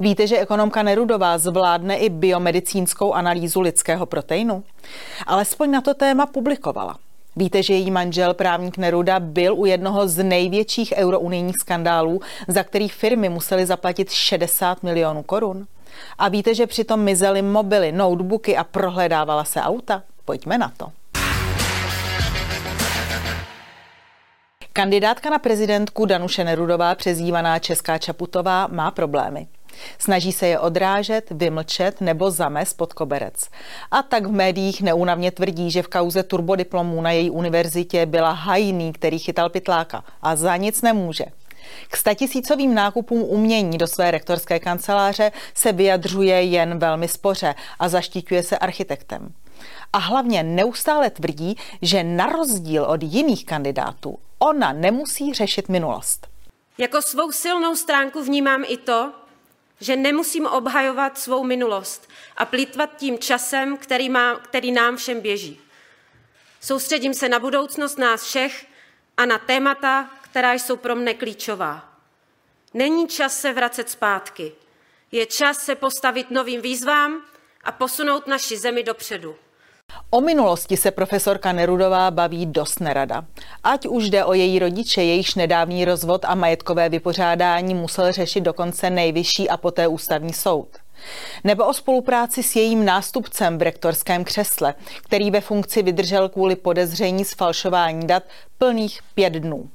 Víte, že ekonomka Nerudová zvládne i biomedicínskou analýzu lidského proteinu? Alespoň na to téma publikovala. Víte, že její manžel, právník Neruda, byl u jednoho z největších eurounijních skandálů, za který firmy musely zaplatit 60 milionů korun? A víte, že přitom mizely mobily, notebooky a prohledávala se auta? Pojďme na to. Kandidátka na prezidentku Danuše Nerudová, přezdívaná Česká Čaputová, má problémy. Snaží se je odrážet, vymlčet nebo zamést pod koberec. A tak v médiích neúnavně tvrdí, že v kauze turbodiplomů na její univerzitě byla hajný, který chytal pytláka a za nic nemůže. K statisícovým nákupům umění do své rektorské kanceláře se vyjadřuje jen velmi spoře a zaštiťuje se architektem. A hlavně neustále tvrdí, že na rozdíl od jiných kandidátů ona nemusí řešit minulost. Jako svou silnou stránku vnímám i to, že nemusím obhajovat svou minulost a plítvat tím časem, který, má, který nám všem běží. Soustředím se na budoucnost nás všech a na témata, která jsou pro mne klíčová. Není čas se vracet zpátky. Je čas se postavit novým výzvám a posunout naši zemi dopředu. O minulosti se profesorka Nerudová baví dost nerada. Ať už jde o její rodiče, jejíž nedávný rozvod a majetkové vypořádání musel řešit dokonce nejvyšší a poté ústavní soud. Nebo o spolupráci s jejím nástupcem v rektorském křesle, který ve funkci vydržel kvůli podezření z falšování dat plných pět dnů.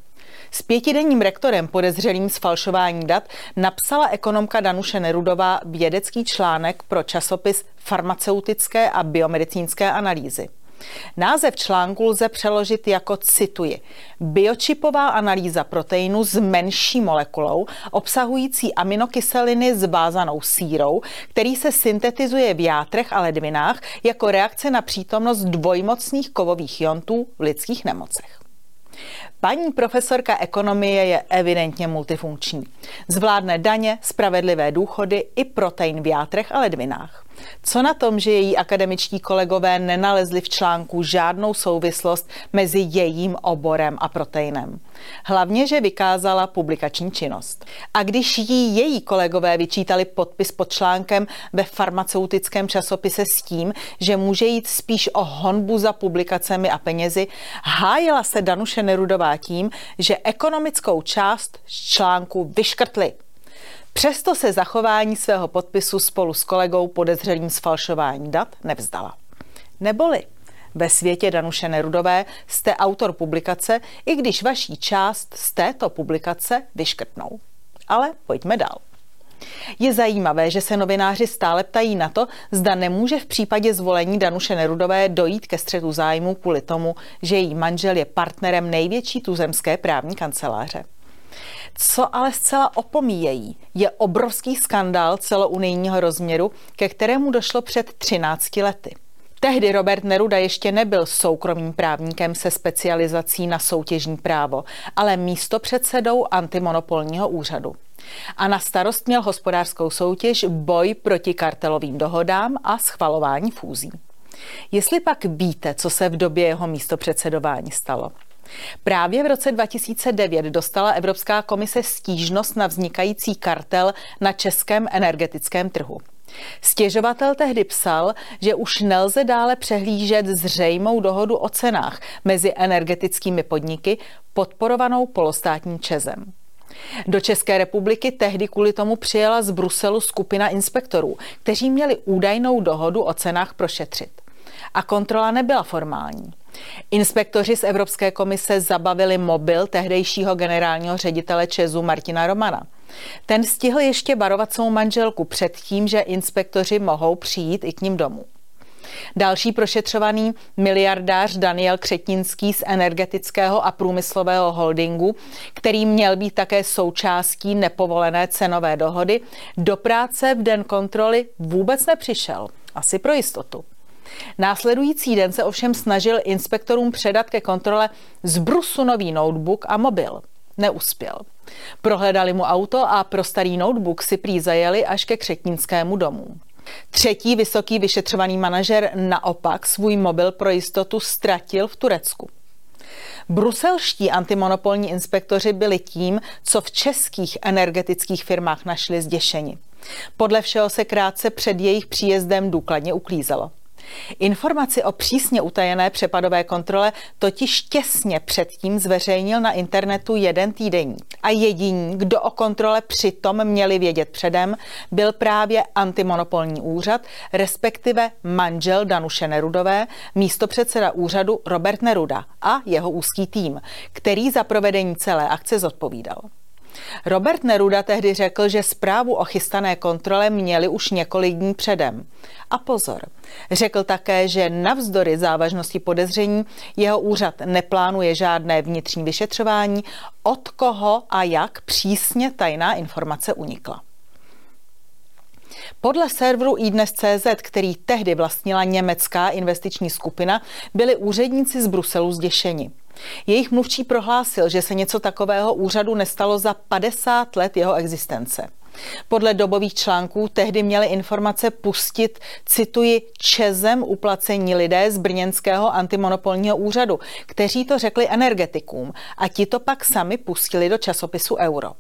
S pětidenním rektorem podezřelým z falšování dat napsala ekonomka Danuše Nerudová vědecký článek pro časopis farmaceutické a biomedicínské analýzy. Název článku lze přeložit jako cituji. Biočipová analýza proteinu s menší molekulou, obsahující aminokyseliny s vázanou sírou, který se syntetizuje v játrech a ledvinách jako reakce na přítomnost dvojmocných kovových jontů v lidských nemocech. Paní profesorka ekonomie je evidentně multifunkční. Zvládne daně, spravedlivé důchody i protein v játrech a ledvinách. Co na tom, že její akademičtí kolegové nenalezli v článku žádnou souvislost mezi jejím oborem a proteinem? Hlavně, že vykázala publikační činnost. A když jí její kolegové vyčítali podpis pod článkem ve farmaceutickém časopise s tím, že může jít spíš o honbu za publikacemi a penězi, hájila se Danuše Nerudová tím, že ekonomickou část článku vyškrtli. Přesto se zachování svého podpisu spolu s kolegou podezřelým z falšování dat nevzdala. Neboli ve světě Danuše Nerudové jste autor publikace, i když vaší část z této publikace vyškrtnou. Ale pojďme dál. Je zajímavé, že se novináři stále ptají na to, zda nemůže v případě zvolení Danuše Nerudové dojít ke střetu zájmu kvůli tomu, že její manžel je partnerem největší tuzemské právní kanceláře. Co ale zcela opomíjejí, je obrovský skandál celounijního rozměru, ke kterému došlo před 13 lety. Tehdy Robert Neruda ještě nebyl soukromým právníkem se specializací na soutěžní právo, ale místo předsedou antimonopolního úřadu. A na starost měl hospodářskou soutěž, boj proti kartelovým dohodám a schvalování fúzí. Jestli pak víte, co se v době jeho místopředsedování stalo? Právě v roce 2009 dostala Evropská komise stížnost na vznikající kartel na českém energetickém trhu. Stěžovatel tehdy psal, že už nelze dále přehlížet zřejmou dohodu o cenách mezi energetickými podniky podporovanou polostátním Čezem. Do České republiky tehdy kvůli tomu přijela z Bruselu skupina inspektorů, kteří měli údajnou dohodu o cenách prošetřit. A kontrola nebyla formální. Inspektoři z Evropské komise zabavili mobil tehdejšího generálního ředitele Česu Martina Romana. Ten stihl ještě barovat svou manželku před tím, že inspektoři mohou přijít i k ním domů. Další prošetřovaný miliardář Daniel Křetinský z energetického a průmyslového holdingu, který měl být také součástí nepovolené cenové dohody, do práce v den kontroly vůbec nepřišel. Asi pro jistotu. Následující den se ovšem snažil inspektorům předat ke kontrole zbrusu nový notebook a mobil. Neuspěl. Prohledali mu auto a pro starý notebook si prý zajeli až ke Křetninskému domu. Třetí vysoký vyšetřovaný manažer naopak svůj mobil pro jistotu ztratil v Turecku. Bruselští antimonopolní inspektoři byli tím, co v českých energetických firmách našli zděšeni. Podle všeho se krátce před jejich příjezdem důkladně uklízelo. Informaci o přísně utajené přepadové kontrole totiž těsně předtím zveřejnil na internetu jeden týdeník. A jediný, kdo o kontrole přitom měli vědět předem, byl právě antimonopolní úřad, respektive manžel Danuše Nerudové, místopředseda úřadu Robert Neruda a jeho úzký tým, který za provedení celé akce zodpovídal. Robert Neruda tehdy řekl, že zprávu o chystané kontrole měli už několik dní předem. A pozor, řekl také, že navzdory závažnosti podezření jeho úřad neplánuje žádné vnitřní vyšetřování, od koho a jak přísně tajná informace unikla. Podle serveru iDnes.cz, který tehdy vlastnila německá investiční skupina, byli úředníci z Bruselu zděšeni. Jejich mluvčí prohlásil, že se něco takového úřadu nestalo za 50 let jeho existence. Podle dobových článků tehdy měly informace pustit, cituji, čezem uplacení lidé z brněnského antimonopolního úřadu, kteří to řekli energetikům a ti to pak sami pustili do časopisu Euro.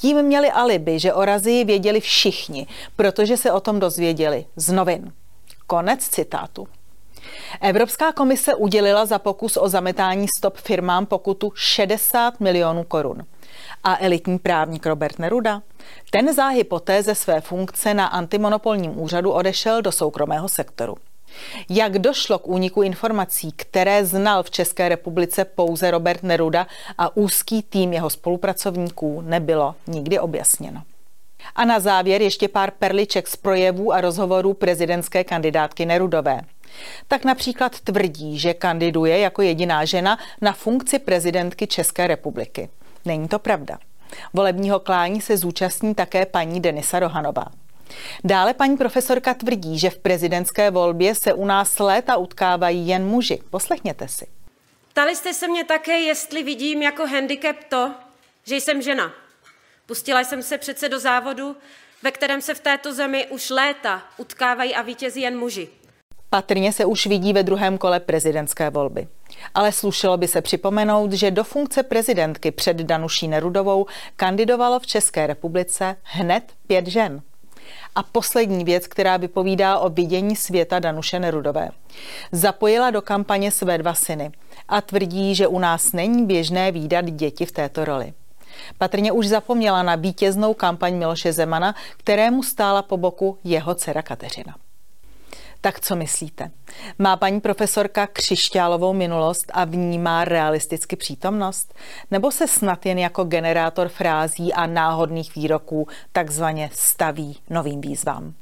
Tím měli alibi, že o Razii věděli všichni, protože se o tom dozvěděli z novin. Konec citátu. Evropská komise udělila za pokus o zametání stop firmám pokutu 60 milionů korun. A elitní právník Robert Neruda? Ten záhy poté ze své funkce na antimonopolním úřadu odešel do soukromého sektoru. Jak došlo k úniku informací, které znal v České republice pouze Robert Neruda a úzký tým jeho spolupracovníků, nebylo nikdy objasněno. A na závěr ještě pár perliček z projevů a rozhovorů prezidentské kandidátky Nerudové. Tak například tvrdí, že kandiduje jako jediná žena na funkci prezidentky České republiky. Není to pravda. Volebního klání se zúčastní také paní Denisa Rohanová. Dále paní profesorka tvrdí, že v prezidentské volbě se u nás léta utkávají jen muži. Poslechněte si. Ptali jste se mě také, jestli vidím jako handicap to, že jsem žena. Pustila jsem se přece do závodu, ve kterém se v této zemi už léta utkávají a vítězí jen muži. Patrně se už vidí ve druhém kole prezidentské volby. Ale slušelo by se připomenout, že do funkce prezidentky před Danuší Nerudovou kandidovalo v České republice hned pět žen. A poslední věc, která vypovídá o vidění světa Danuše Nerudové. Zapojila do kampaně své dva syny a tvrdí, že u nás není běžné výdat děti v této roli. Patrně už zapomněla na vítěznou kampaň Miloše Zemana, kterému stála po boku jeho dcera Kateřina. Tak co myslíte? Má paní profesorka křišťálovou minulost a vnímá realisticky přítomnost? Nebo se snad jen jako generátor frází a náhodných výroků takzvaně staví novým výzvám?